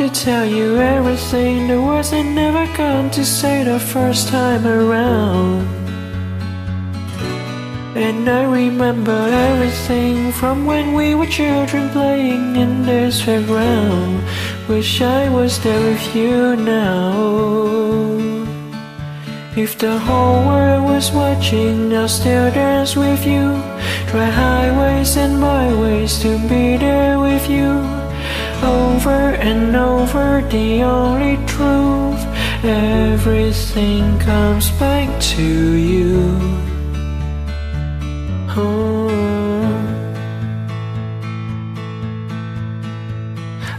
To tell you everything the words I never got to say the first time around. And I remember everything from when we were children playing in this fairground. Wish I was there with you now. If the whole world was watching, I'll still dance with you. Try highways and byways to be there with you. Over and over, the only truth. Everything comes back to you. Oh.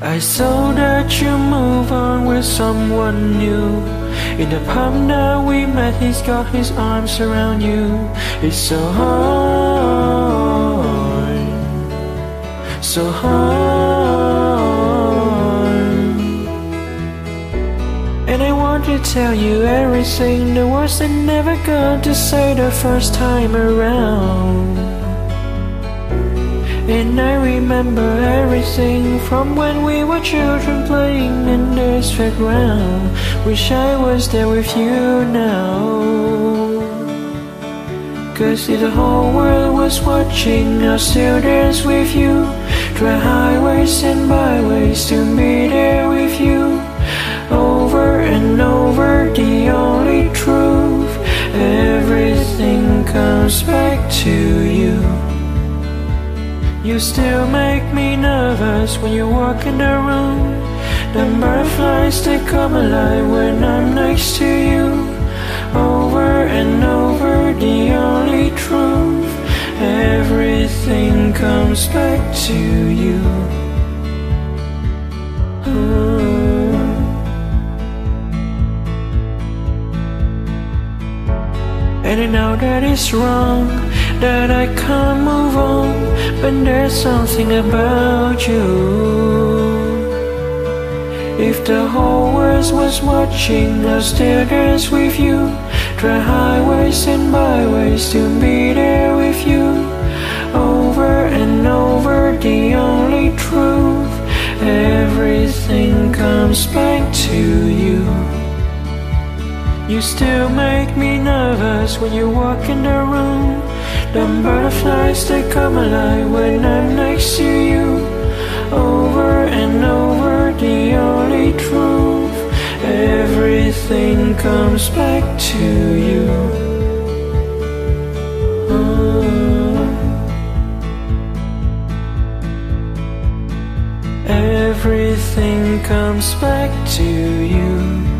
I saw that you move on with someone new. In the pub that we met, he's got his arms around you. It's so hard, so hard. Tell you everything, the words I never got to say the first time around. And I remember everything from when we were children playing in this fairground. Wish I was there with you now. Cause if the whole world was watching, I'll still dance with you. Try highways and byways to be Back to you. You still make me nervous when you walk in the room. The butterflies they come alive when I'm next to you. Over and over, the only truth. Everything comes back to you. And I know that it's wrong, that I can't move on, but there's something about you. If the whole world was watching, I'll still dance with you. Try highways and byways to be there with you. Over and over, the only truth. Everything comes back to you. You still make me nervous when you walk in the room. The butterflies they come alive when I'm next to you. Over and over, the only truth. Everything comes back to you. Oh. Everything comes back to you.